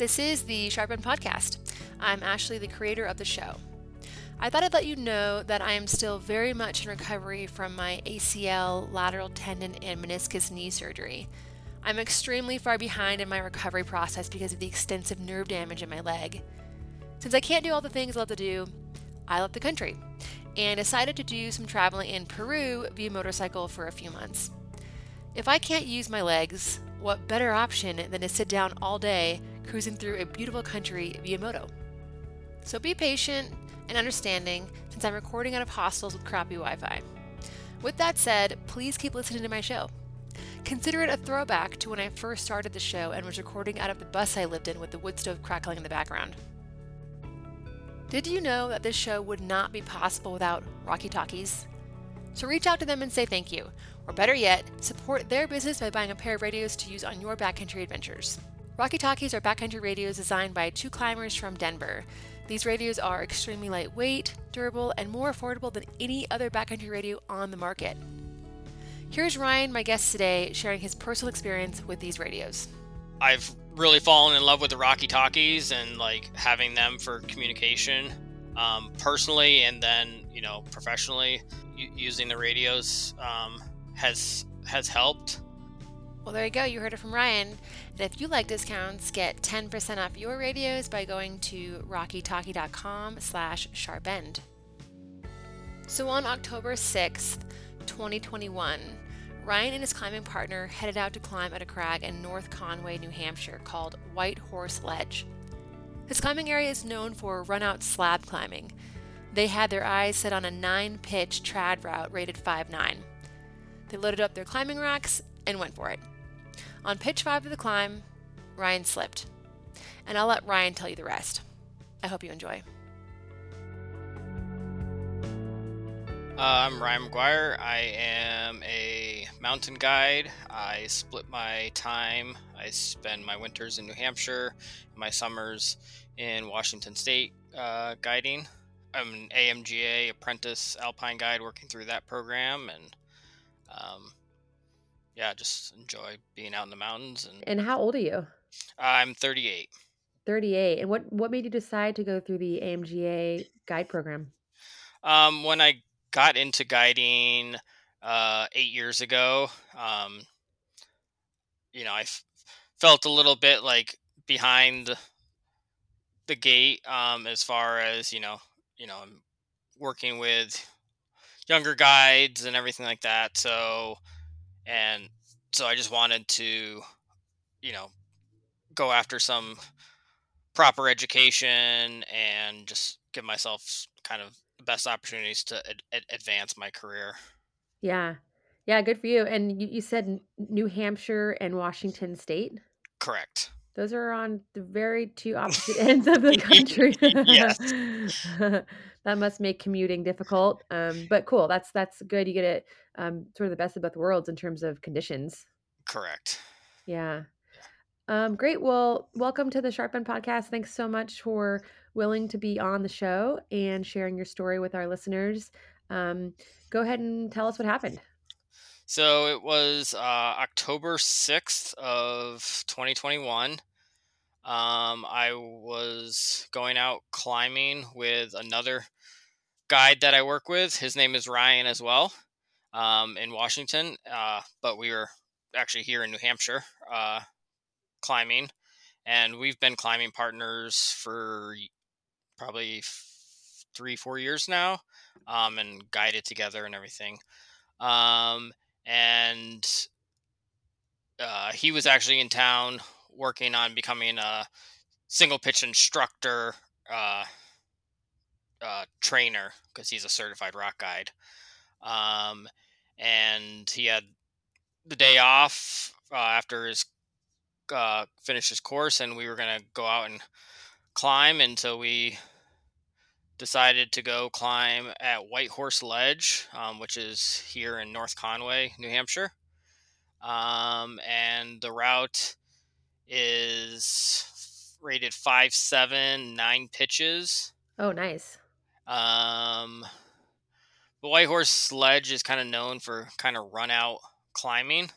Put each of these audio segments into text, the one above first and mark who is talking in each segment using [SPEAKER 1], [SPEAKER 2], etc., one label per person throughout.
[SPEAKER 1] This is the Sharp End Podcast. I'm Ashley, the creator of the show. I thought I'd let you know that I am still very much in recovery from my ACL, lateral tendon, and meniscus knee surgery. I'm extremely far behind in my recovery process because of the extensive nerve damage in my leg. Since I can't do all the things I love to do, I left the country and decided to do some traveling in Peru via motorcycle for a few months. If I can't use my legs, what better option than to sit down all day cruising through a beautiful country via moto? So be patient and understanding since I'm recording out of hostels with crappy Wi Fi. With that said, please keep listening to my show. Consider it a throwback to when I first started the show and was recording out of the bus I lived in with the wood stove crackling in the background. Did you know that this show would not be possible without Rocky Talkies? So reach out to them and say thank you, or better yet, support their business by buying a pair of radios to use on your backcountry adventures. Rocky Talkies are backcountry radios designed by two climbers from Denver. These radios are extremely lightweight, durable, and more affordable than any other backcountry radio on the market. Here's Ryan, my guest today, sharing his personal experience with these radios.
[SPEAKER 2] I've really fallen in love with the Rocky Talkies and like having them for communication um, personally and then you know professionally using the radios um, has has helped.
[SPEAKER 1] Well, there you go. You heard it from Ryan. And if you like discounts, get 10% off your radios by going to rockytalkie.com slash sharpend. So on October 6th, 2021, Ryan and his climbing partner headed out to climb at a crag in North Conway, New Hampshire called Whitehorse Ledge. This climbing area is known for run out slab climbing. They had their eyes set on a nine pitch trad route rated 5.9. They loaded up their climbing racks and went for it. On pitch 5 of the climb, Ryan slipped. And I'll let Ryan tell you the rest. I hope you enjoy.
[SPEAKER 2] Uh, I'm Ryan McGuire. I am a mountain guide. I split my time. I spend my winters in New Hampshire, my summers in Washington State uh, guiding. I'm an AMGA apprentice alpine guide working through that program, and um, yeah, just enjoy being out in the mountains. And,
[SPEAKER 1] and how old are you?
[SPEAKER 2] I'm 38.
[SPEAKER 1] 38. And what what made you decide to go through the AMGA guide program?
[SPEAKER 2] Um, when I got into guiding uh, eight years ago. Um, you know, I f- felt a little bit like behind the gate um, as far as you know, you know, I'm working with younger guides and everything like that. So, and so I just wanted to, you know, go after some proper education and just give myself kind of the best opportunities to ad- advance my career.
[SPEAKER 1] Yeah. Yeah, good for you. And you, you said New Hampshire and Washington State?
[SPEAKER 2] Correct.
[SPEAKER 1] Those are on the very two opposite ends of the country.
[SPEAKER 2] yes.
[SPEAKER 1] that must make commuting difficult. Um, but cool. That's that's good. You get it um, sort of the best of both worlds in terms of conditions.
[SPEAKER 2] Correct.
[SPEAKER 1] Yeah. Um, great. Well, welcome to the Sharp End podcast. Thanks so much for willing to be on the show and sharing your story with our listeners. Um, go ahead and tell us what happened.
[SPEAKER 2] So it was uh, October 6th of 2021. Um, I was going out climbing with another guide that I work with. His name is Ryan as well um, in Washington, uh, but we were actually here in New Hampshire uh, climbing. And we've been climbing partners for probably three, four years now, um, and guided together and everything. Um, and uh, he was actually in town working on becoming a single pitch instructor uh, uh, trainer because he's a certified rock guide. Um, and he had the day off uh, after his uh, finished his course, and we were gonna go out and climb until we decided to go climb at Whitehorse Ledge, um, which is here in North Conway, New Hampshire. Um, and the route is rated five seven nine pitches.
[SPEAKER 1] Oh, nice.
[SPEAKER 2] Um, the Whitehorse Ledge is kind of known for kind of run out climbing,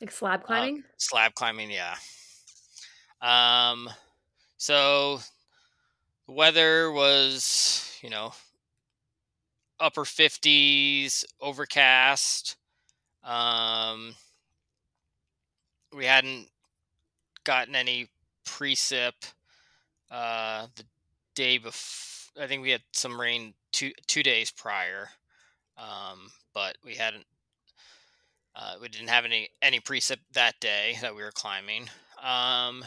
[SPEAKER 1] like slab uh, climbing.
[SPEAKER 2] Uh, slab climbing, yeah. Um, So the weather was, you know, upper 50s, overcast. Um, we hadn't gotten any precip uh, the day before. I think we had some rain two two days prior, um, but we hadn't. Uh, we didn't have any any precip that day that we were climbing, um,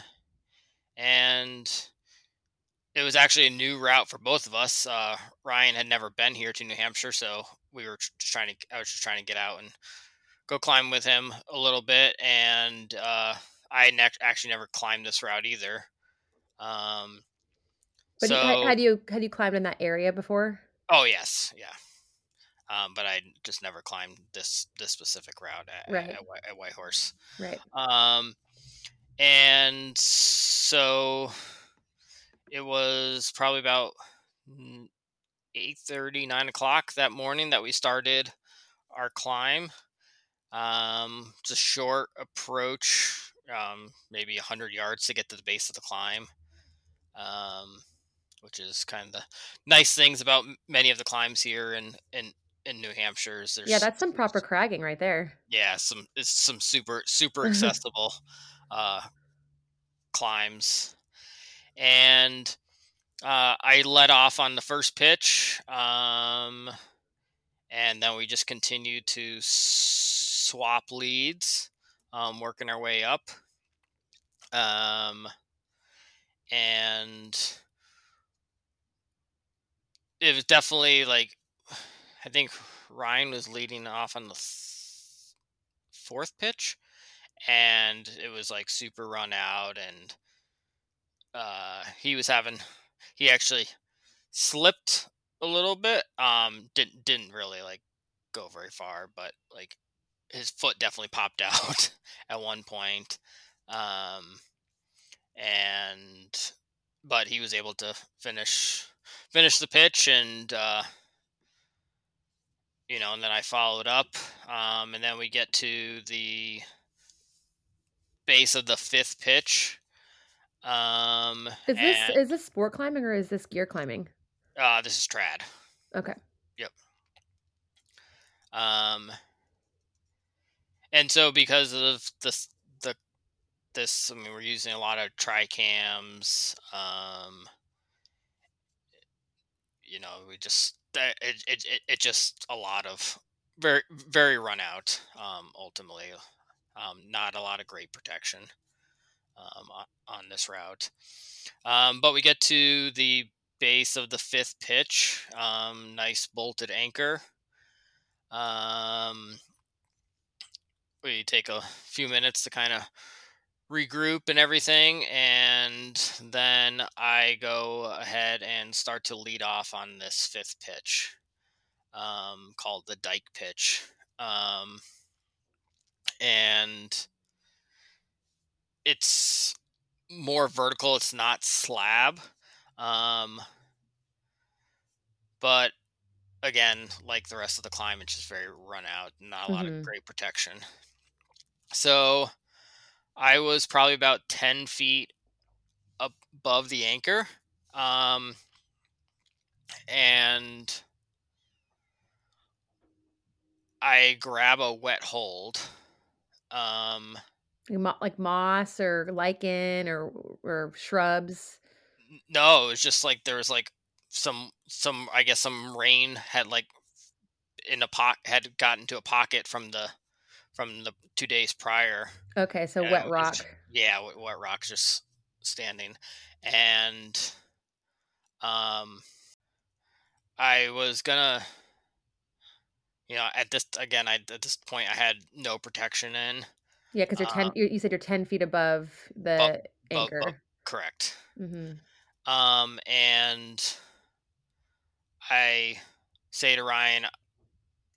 [SPEAKER 2] and it was actually a new route for both of us. Uh, Ryan had never been here to New Hampshire, so we were just trying to. I was just trying to get out and go climb with him a little bit, and uh, I ne- actually never climbed this route either. Um,
[SPEAKER 1] but so, had, had you had you climbed in that area before?
[SPEAKER 2] Oh yes, yeah. Um, but I just never climbed this this specific route at, right. at, at Whitehorse.
[SPEAKER 1] Right.
[SPEAKER 2] Um, and so it was probably about eight thirty, nine o'clock that morning that we started our climb um, it's a short approach um, maybe 100 yards to get to the base of the climb um, which is kind of the nice things about many of the climbs here in in, in New Hampshire.
[SPEAKER 1] There's, yeah, that's some proper cragging right there.
[SPEAKER 2] Yeah, some it's some super super accessible uh, climbs and uh, I let off on the first pitch, um, and then we just continued to swap leads, um, working our way up. Um, and it was definitely like I think Ryan was leading off on the th- fourth pitch, and it was like super run out and uh, he was having he actually slipped a little bit. Um, didn't didn't really like go very far, but like his foot definitely popped out at one point. Um, and but he was able to finish finish the pitch and uh, you know, and then I followed up, um, and then we get to the base of the fifth pitch, um,
[SPEAKER 1] is this and, is this sport climbing or is this gear climbing?
[SPEAKER 2] Uh, this is trad.
[SPEAKER 1] Okay.
[SPEAKER 2] Yep. Um, and so because of this, the this, I mean, we're using a lot of tricams. Um, you know, we just it it it, it just a lot of very very run out. Um, ultimately, um, not a lot of great protection um, on this route. Um, but we get to the base of the fifth pitch. Um, nice bolted anchor. Um, we take a few minutes to kind of regroup and everything, and then I go ahead and start to lead off on this fifth pitch, um, called the dike pitch. Um, and it's more vertical. It's not slab. Um, but again, like the rest of the climb, it's just very run out. Not a lot mm-hmm. of great protection. So I was probably about 10 feet above the anchor. Um, and I grab a wet hold. Um,
[SPEAKER 1] like moss or lichen or or shrubs?
[SPEAKER 2] No, it was just like there was like some some I guess some rain had like in a pot had gotten to a pocket from the from the two days prior.
[SPEAKER 1] Okay, so wet rock.
[SPEAKER 2] Just, yeah, wet rock just standing, and um, I was gonna, you know, at this again, I at this point I had no protection in,
[SPEAKER 1] yeah, because you're ten. Um, you said you're ten feet above the anchor.
[SPEAKER 2] correct.
[SPEAKER 1] Mm-hmm.
[SPEAKER 2] Um, and I say to Ryan,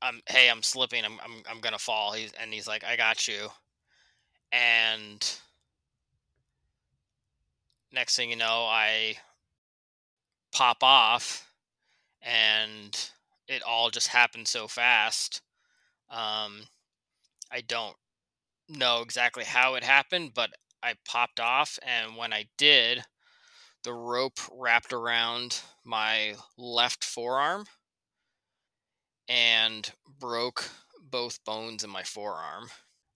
[SPEAKER 2] "I'm hey, I'm slipping. I'm I'm I'm gonna fall." He's and he's like, "I got you." And next thing you know, I pop off, and it all just happened so fast. Um, I don't know exactly how it happened, but I popped off, and when I did, the rope wrapped around my left forearm and broke both bones in my forearm.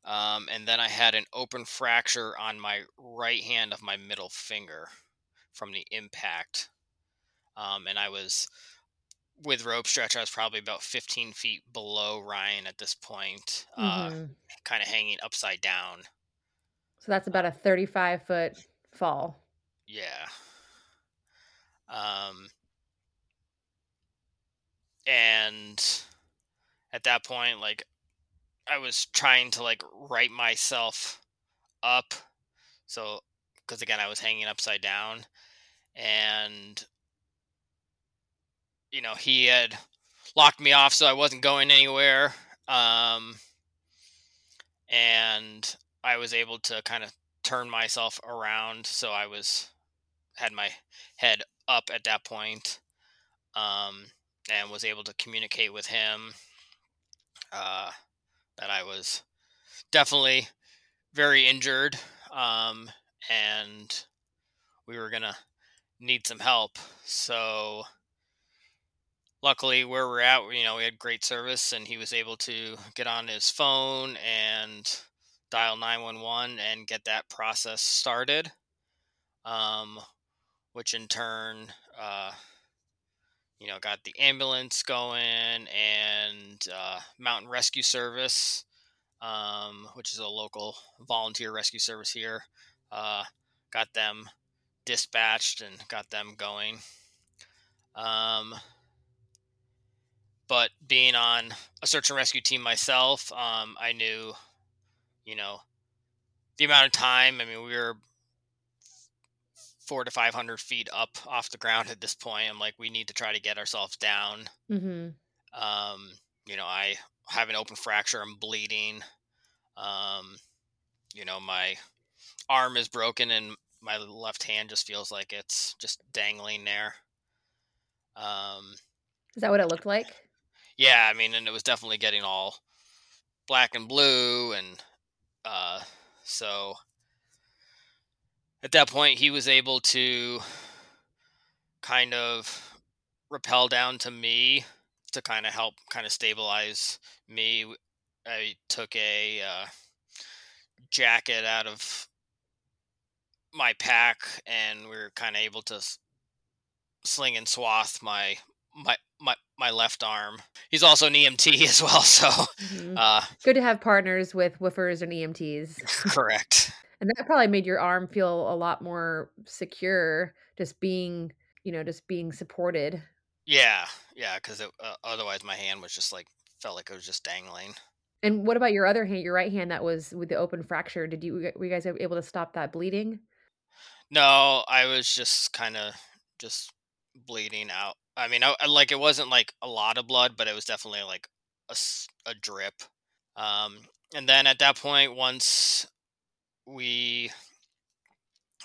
[SPEAKER 2] Um, and then I had an open fracture on my right hand of my middle finger from the impact. Um, and I was with rope stretch. I was probably about 15 feet below Ryan at this point, uh,
[SPEAKER 1] Mm-hmm.
[SPEAKER 2] kind of hanging upside down.
[SPEAKER 1] So that's about a 35 foot fall.
[SPEAKER 2] Yeah. Um, and at that point, like, I was trying to like right myself up. So, because again, I was hanging upside down, and you know, he had locked me off, so I wasn't going anywhere. Um, and I was able to kind of turn myself around, so I was had my head up at that point, um, and was able to communicate with him uh, that I was definitely very injured, um, and we were gonna need some help. So luckily where we're at you know we had great service and he was able to get on his phone and dial 911 and get that process started um, which in turn uh, you know got the ambulance going and uh, mountain rescue service um, which is a local volunteer rescue service here uh, got them dispatched and got them going um, but being on a search and rescue team myself, um, I knew, you know, the amount of time. I mean, we were four to five hundred feet up off the ground at this point. I'm like, we need to try to get ourselves down.
[SPEAKER 1] Mm-hmm.
[SPEAKER 2] Um, you know, I have an open fracture. I'm bleeding. Um, you know, my arm is broken and my left hand just feels like it's just dangling there. Um,
[SPEAKER 1] Is that what it looked like?
[SPEAKER 2] yeah, I mean, and it was definitely getting all black and blue, and uh, so at that point, he was able to kind of rappel down to me to kind of help kind of stabilize me. I took a uh, jacket out of my pack, and we were kind of able to sling and swath my my my my left arm. He's also an EMT as well, so
[SPEAKER 1] Mhm.
[SPEAKER 2] uh,
[SPEAKER 1] Good to have partners with WFRs and EMTs.
[SPEAKER 2] correct.
[SPEAKER 1] And that probably made your arm feel a lot more secure, just being, you know, just being supported.
[SPEAKER 2] Yeah, yeah, because uh, otherwise my hand was just like felt like it was just dangling.
[SPEAKER 1] And what about your other hand, your right hand that was with the open fracture? Did you were you guys able to stop that bleeding?
[SPEAKER 2] No, I was just kind of just bleeding out. I mean, I, I- like it wasn't like a lot of blood, but it was definitely like a, a drip. Um, and then at that point, once we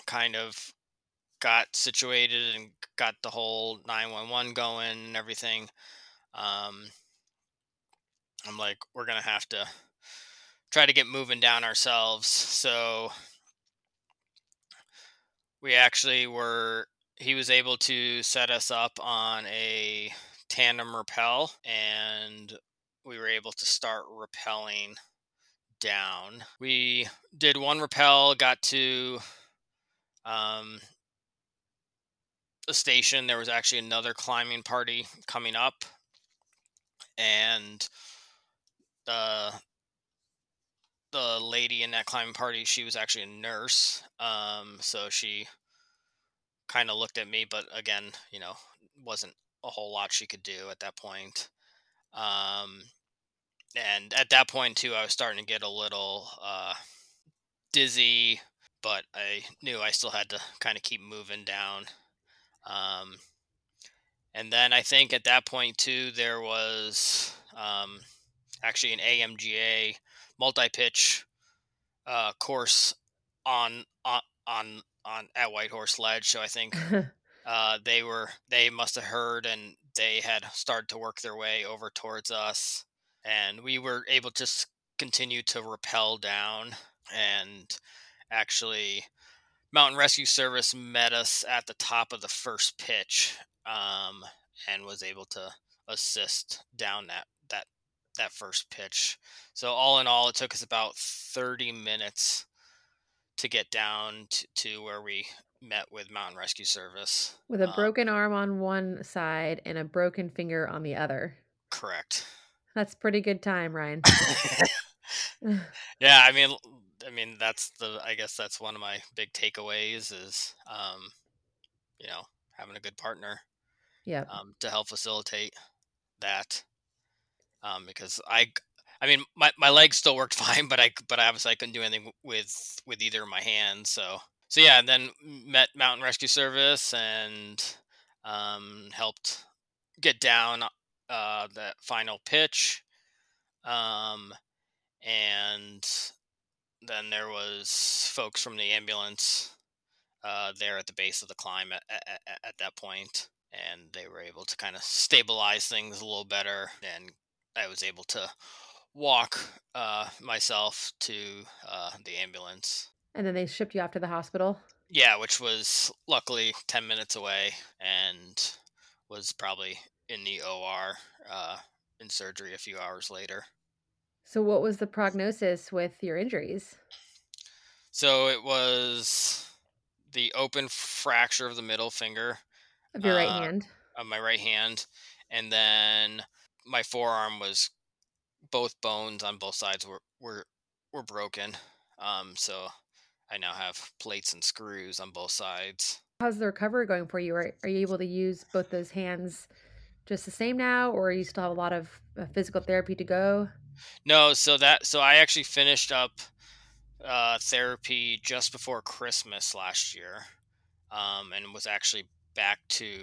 [SPEAKER 2] kind of got situated and got the whole 911 going and everything, um, I'm like, we're gonna have to try to get moving down ourselves. So we actually were he was able to set us up on a tandem rappel and we were able to start rappelling down. We did one rappel, got to um, a station. There was actually another climbing party coming up, and the the lady in that climbing party, she was actually a nurse. Um, so she kind of looked at me, but again, you know, wasn't a whole lot she could do at that point. Um, and at that point too, I was starting to get a little uh, dizzy, but I knew I still had to kind of keep moving down. Um, and then I think at that point too, there was um, actually an AMGA multi-pitch uh, course on on on on at Whitehorse Ledge. So I think uh, they were they must have heard and they had started to work their way over towards us, and we were able to continue to rappel down and actually Mountain Rescue Service met us at the top of the first pitch um, and was able to assist down that that that first pitch. So all in all, it took us about 30 minutes to get down to, to where we met with Mountain Rescue Service.
[SPEAKER 1] With a um, broken arm on one side and a broken finger on the other.
[SPEAKER 2] Correct.
[SPEAKER 1] That's pretty good time, Ryan.
[SPEAKER 2] yeah, I mean, I mean that's the. I guess that's one of my big takeaways is, um, you know, having a good partner.
[SPEAKER 1] Yeah.
[SPEAKER 2] Um, to help facilitate that, um, because I, I mean, my, my legs still worked fine, but I, but obviously I couldn't do anything with with either of my hands. So, so yeah, and then met Mountain Rescue Service and um, helped get down uh, that final pitch. Um, and then there was folks from the ambulance uh, there at the base of the climb at, at, at that point, and they were able to kind of stabilize things a little better, and I was able to walk uh, myself to uh, the ambulance.
[SPEAKER 1] And then they shipped you off to the hospital.
[SPEAKER 2] Yeah, which was luckily ten minutes away, and was probably in the OR uh, in surgery a few hours later.
[SPEAKER 1] So, what was the prognosis with your injuries?
[SPEAKER 2] So, it was the open fracture of the middle finger
[SPEAKER 1] of your uh, right hand.
[SPEAKER 2] Of my right hand. And then my forearm was both bones on both sides were were, were broken. Um, so I now have plates and screws on both sides.
[SPEAKER 1] How's the recovery going for you? Are, are you able to use both those hands just the same now, or you still have a lot of uh, physical therapy to go?
[SPEAKER 2] No, so that so I actually finished up uh, therapy just before Christmas last year, um, and was actually back to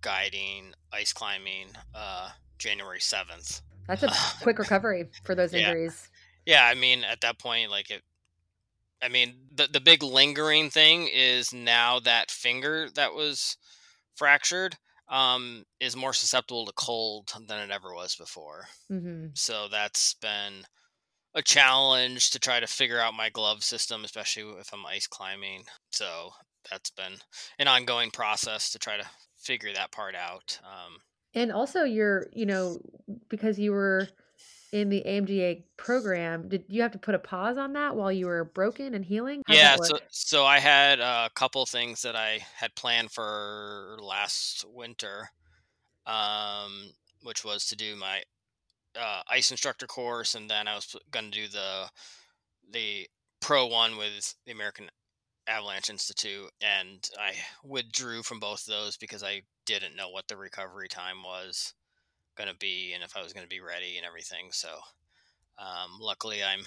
[SPEAKER 2] guiding ice climbing uh, January seventh.
[SPEAKER 1] That's a quick recovery for those injuries.
[SPEAKER 2] Yeah. yeah, I mean, at that point, like it. I mean, the the big lingering thing is now that finger that was fractured um, is more susceptible to cold than it ever was before. Mm-hmm. So that's been a challenge to try to figure out my glove system, especially if I'm ice climbing. So that's been an ongoing process to try to figure that part out. Um,
[SPEAKER 1] and also, you're, you know, because you were in the AMGA program, did you have to put a pause on that while you were broken and healing?
[SPEAKER 2] How'd yeah, so so I had a couple things that I had planned for last winter, um, which was to do my uh, ice instructor course, and then I was going to do the the pro one with the American Avalanche Institute, and I withdrew from both of those because I didn't know what the recovery time was going to be and if I was going to be ready and everything. So, um, luckily, I'm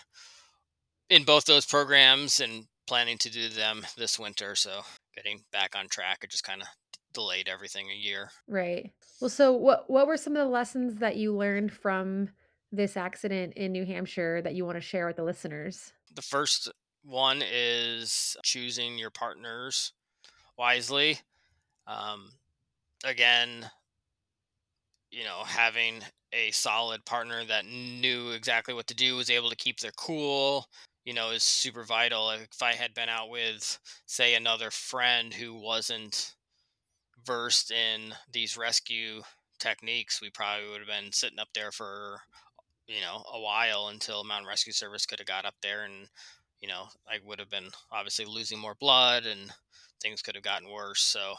[SPEAKER 2] in both those programs and planning to do them this winter. So, getting back on track, it just kind of delayed everything a year.
[SPEAKER 1] Right. Well, so what what were some of the lessons that you learned from this accident in New Hampshire that you want to share with the listeners?
[SPEAKER 2] The first one is choosing your partners wisely. Um, again, you know, having a solid partner that knew exactly what to do, was able to keep their cool, you know, is super vital. If I had been out with, say, another friend who wasn't versed in these rescue techniques, we probably would have been sitting up there for, you know, a while until Mountain Rescue Service could have got up there and, you know, I would have been obviously losing more blood and things could have gotten worse. So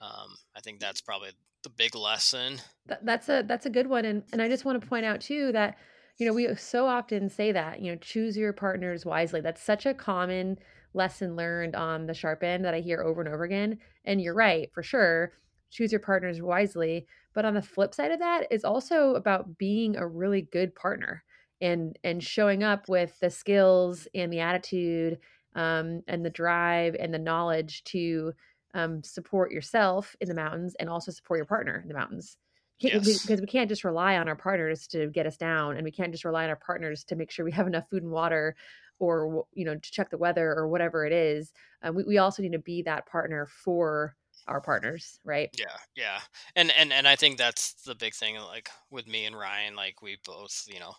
[SPEAKER 2] um, I think that's probably the big lesson.
[SPEAKER 1] that's a that's a good one, and and I just want to point out too that you know we so often say that you know choose your partners wisely. That's such a common lesson learned on the sharp end that I hear over and over again. And you're right for sure. Choose your partners wisely. But on the flip side of that, it's also about being a really good partner and and showing up with the skills and the attitude um, and the drive and the knowledge to um, support yourself in the mountains and also support your partner in the mountains. Yes. Because we can't just rely on our partners to get us down, and we can't just rely on our partners to make sure we have enough food and water, or you know, to check the weather or whatever it is. Um, we, we also need to be that partner for our partners, right?
[SPEAKER 2] Yeah, yeah, and and and I think that's the big thing. Like with me and Ryan, like we both, you know,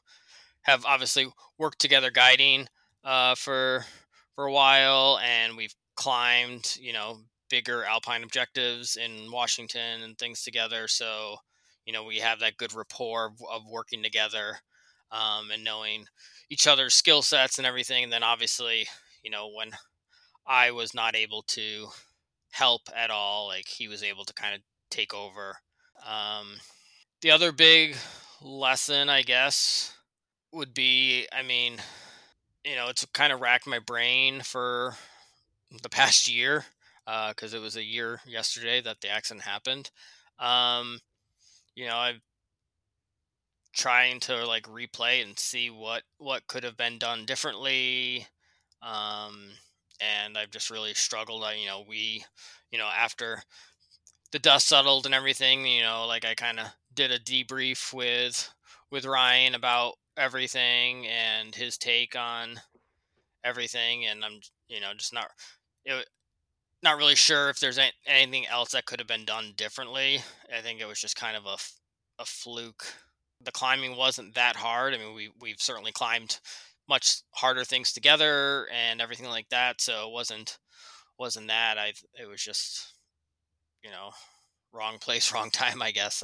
[SPEAKER 2] have obviously worked together guiding uh, for for a while, and we've climbed, you know, bigger alpine objectives in Washington and things together. So, you know, we have that good rapport of, of working together um, and knowing each other's skill sets and everything. And then obviously, you know, when I was not able to help at all, like he was able to kind of take over. Um, the other big lesson, I guess, would be I mean, you know, it's kind of racked my brain for the past year because uh, it was a year yesterday that the accident happened. Um, you know, I'm trying to like replay and see what what could have been done differently. Um, and I've just really struggled. I, you know, we, you know, after the dust settled and everything, you know, like I kind of did a debrief with with Ryan about everything and his take on everything, and I'm, you know, just not. It, not really sure if there's anything else that could have been done differently. I think it was just kind of a, a fluke. The climbing wasn't that hard. I mean, we we've certainly climbed much harder things together and everything like that. So it wasn't wasn't that. I it was just you know wrong place, wrong time. I guess.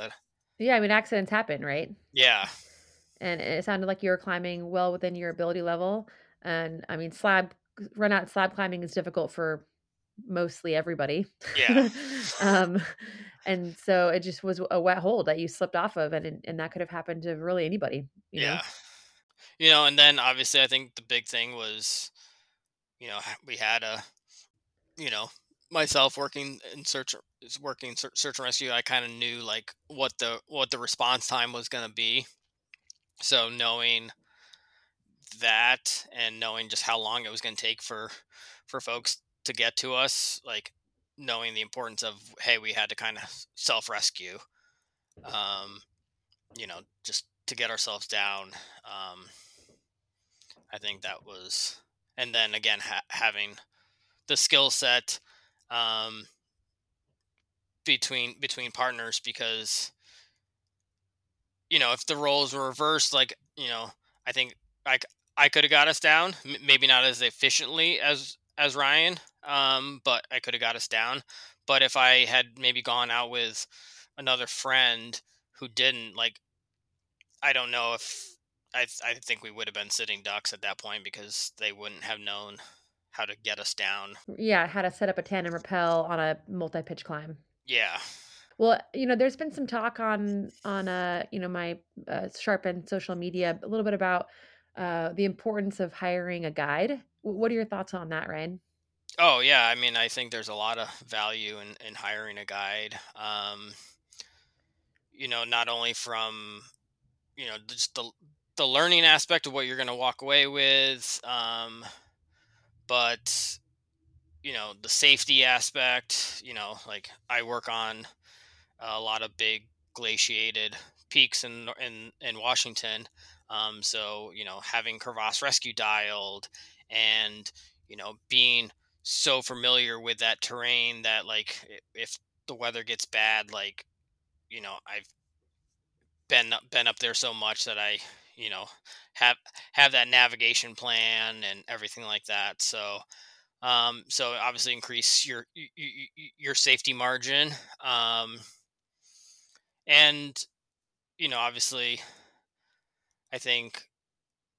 [SPEAKER 1] Yeah, I mean accidents happen, right?
[SPEAKER 2] Yeah.
[SPEAKER 1] And it sounded like you were climbing well within your ability level. And I mean, slab run out slab climbing is difficult for mostly everybody.
[SPEAKER 2] Yeah.
[SPEAKER 1] um, and so it just was a wet hole that you slipped off of, and and that could have happened to really anybody.
[SPEAKER 2] yeah.
[SPEAKER 1] Know?
[SPEAKER 2] You know, and then obviously, I think the big thing was, you know, we had a, you know, myself working in search is working search and rescue. I kind of knew like what the what the response time was going to be. So knowing that and knowing just how long it was going to take for for folks to get to us, like knowing the importance of hey, we had to kind of self rescue, um, you know, just to get ourselves down. Um, I think that was, and then again ha- having the skill set um, between between partners because you know if the roles were reversed, like you know, I think I I could have got us down, maybe not as efficiently as as Ryan, um, but I could have got us down. But if I had maybe gone out with another friend who didn't, like, I don't know if I I think we would have been sitting ducks at that point because they wouldn't have known how to get us down.
[SPEAKER 1] Yeah, how to set up a tandem rappel on a multi-pitch climb.
[SPEAKER 2] Yeah.
[SPEAKER 1] Well, you know, there's been some talk on on uh, you know, my uh, Sharp End social media a little bit about uh, the importance of hiring a guide. What are your thoughts on that, Ryan?
[SPEAKER 2] Oh yeah, I mean, I think there's a lot of value in, in hiring a guide. Um, you know, not only from you know just the the learning aspect of what you're going to walk away with, um, but you know the safety aspect. You know, like I work on a lot of big glaciated peaks in in in Washington, um, so, you know, having crevasse rescue dialed and, you know, being so familiar with that terrain that, like, if the weather gets bad, like, you know, I've been been up there so much that I, you know, have have that navigation plan and everything like that. So, um, so obviously increase your your safety margin, um, and you know, obviously I think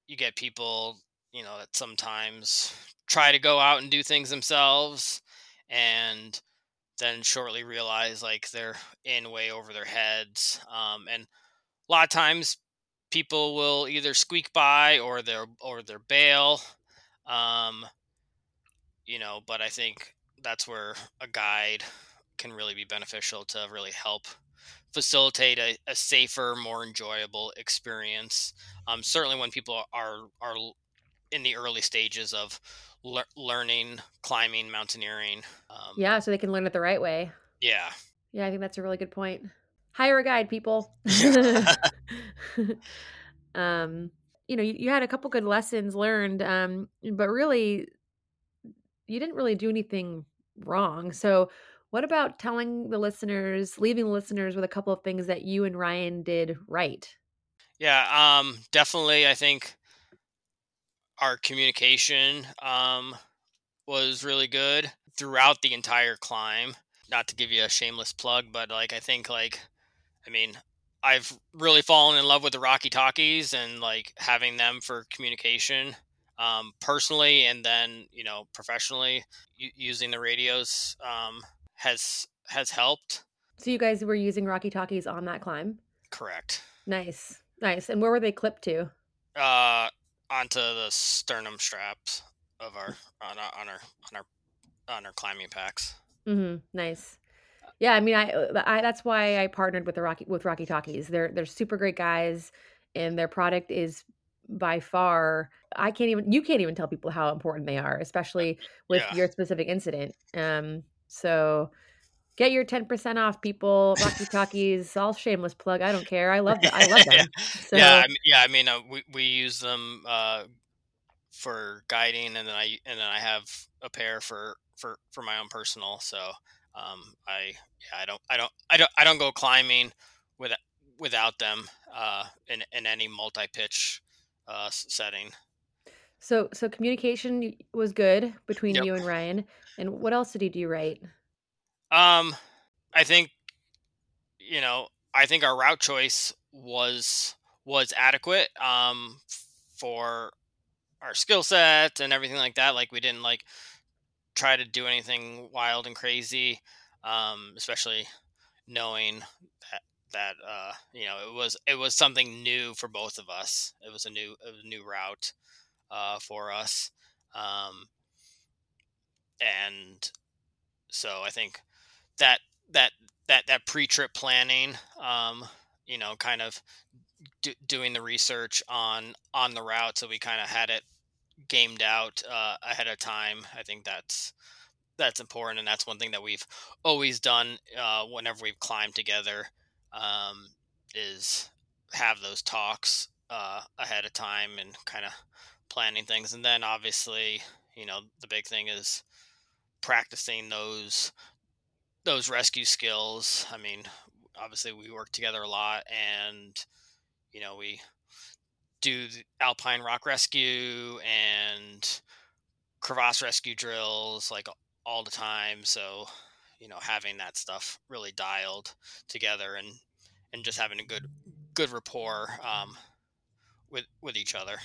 [SPEAKER 2] you get people, you know, that sometimes try to go out and do things themselves and then shortly realize like they're in way over their heads. Um, and a lot of times people will either squeak by or they're or they're bail. Um, you know, but I think that's where a guide can really be beneficial to really help facilitate a, a safer, more enjoyable experience. Um, certainly, when people are are in the early stages of le- learning climbing, mountaineering.
[SPEAKER 1] Um, yeah, so they can learn it the right way.
[SPEAKER 2] Yeah.
[SPEAKER 1] Yeah, I think that's a really good point. Hire a guide, people. um, you know, you, you, had a couple good lessons learned, um, but really, you didn't really do anything wrong. So, what about telling the listeners, leaving the listeners with a couple of things that you and Ryan did right?
[SPEAKER 2] Yeah, um, definitely. I think our communication um, was really good. throughout the entire climb. Not to give you a shameless plug, but like I think like I mean, I've really fallen in love with the Rocky Talkies and like having them for communication um, personally and then you know professionally using the radios um, has has helped.
[SPEAKER 3] So you guys were using Rocky Talkies on that climb?
[SPEAKER 2] Correct.
[SPEAKER 3] Nice, nice. And where were they clipped to?
[SPEAKER 2] Uh, onto the sternum straps of our on our on our on our, on our climbing packs.
[SPEAKER 3] Mm-hmm. Nice. Yeah, I mean, I, uh, I that's why I partnered with the Rocky with Rocky Talkies. They're they're super great guys, and their product is by far I can't even you can't even tell people how important they are, especially with yeah. your specific incident. Um, so get your 10% off people. Rocky talkies all shameless plug i don't care. I love them i love them.
[SPEAKER 2] Yeah. So, yeah I mean, yeah i mean uh, we, we use them uh, for guiding and then i and then i have a pair for for for my own personal. So um, i yeah i don't i don't i don't i don't go climbing with without them uh, in in any multi-pitch uh, setting.
[SPEAKER 3] So so communication was good between yep. you and ryan and what else did he do right
[SPEAKER 2] um, I think you know, I think our route choice was was adequate um for our skill set and everything like that. Like we didn't like try to do anything wild and crazy, um, especially knowing that that uh, you know it was it was something new for both of us. It was a new a new route uh, for us, um, and so I think that that that that pre-trip planning um, you know kind of do, doing the research on on the route so we kind of had it gamed out uh, ahead of time i think that's that's important and that's one thing that we've always done uh, whenever we've climbed together um, is have those talks uh, ahead of time and kind of planning things. And then obviously you know the big thing is practicing those those rescue skills. I mean, obviously we work together a lot, and you know we do alpine rock rescue and crevasse rescue drills like all the time. So you know having that stuff really dialed together and and just having a good good rapport um, with with each other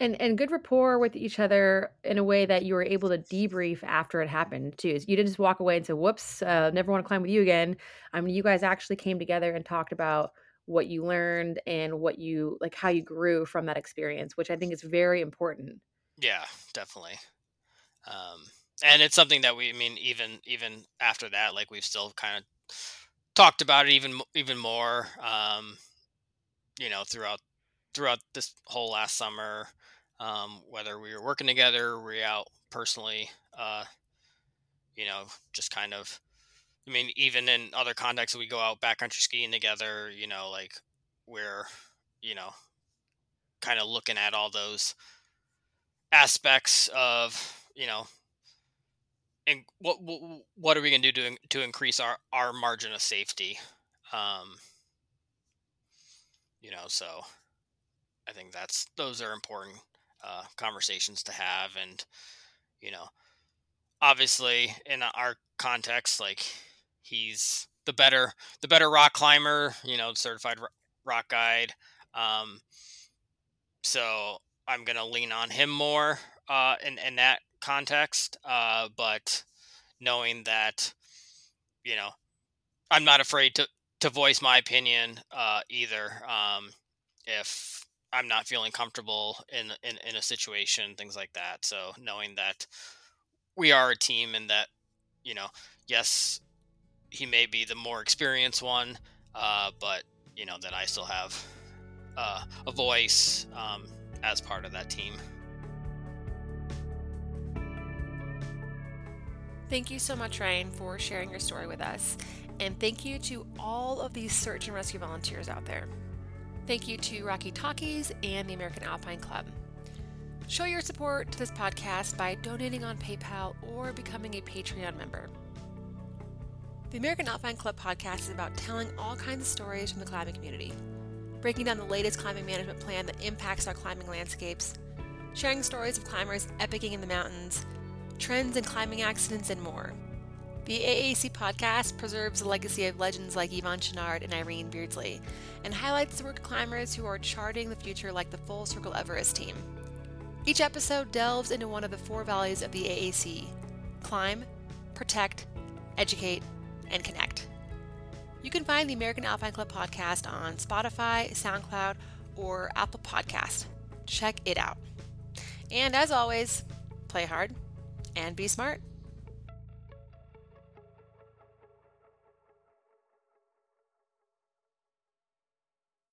[SPEAKER 3] and and good rapport with each other in a way that you were able to debrief after it happened too. You didn't just walk away and say, "Whoops, uh, never want to climb with you again." I mean, you guys actually came together and talked about what you learned and what you like, how you grew from that experience, which I think is very important.
[SPEAKER 2] Yeah, definitely. Um, and it's something that we, I mean, even even after that, like we've still kind of talked about it even even more. Um, you know, throughout throughout this whole last summer, um, whether we were working together, we out personally, uh, you know, just kind of. I mean, even in other contexts, we go out backcountry skiing together. You know, like we're, you know, kind of looking at all those aspects of, you know, and what what, what are we going to do to to increase our our margin of safety? Um, you know, so I think that's those are important uh, conversations to have, and you know, obviously in our context, like he's the better the better rock climber, you know, certified rock guide. Um, so I'm gonna lean on him more uh, in in that context, uh, but knowing that you know I'm not afraid to to voice my opinion uh, either. Um, if I'm not feeling comfortable in, in in a situation, things like that. So knowing that we are a team and that you know, yes, he may be the more experienced one, uh, but you know that I still have uh, a voice um, as part of that team.
[SPEAKER 1] Thank you so much, Ryan, for sharing your story with us. And thank you to all of these search and rescue volunteers out there. Thank you to Rocky Talkies and the American Alpine Club. Show your support to this podcast by donating on PayPal or becoming a Patreon member. The American Alpine Club podcast is about telling all kinds of stories from the climbing community, breaking down the latest climbing management plan that impacts our climbing landscapes, sharing stories of climbers epicing in the mountains, trends in climbing accidents, and more. The AAC podcast preserves the legacy of legends like Yvon Chouinard and Irene Beardsley and highlights the work of climbers who are charting the future like the Full Circle Everest team. Each episode delves into one of the four values of the AAC climb, protect, educate, and connect. You can find the American Alpine Club podcast on Spotify, SoundCloud, or Apple Podcast. Check it out. And as always, play hard and be smart.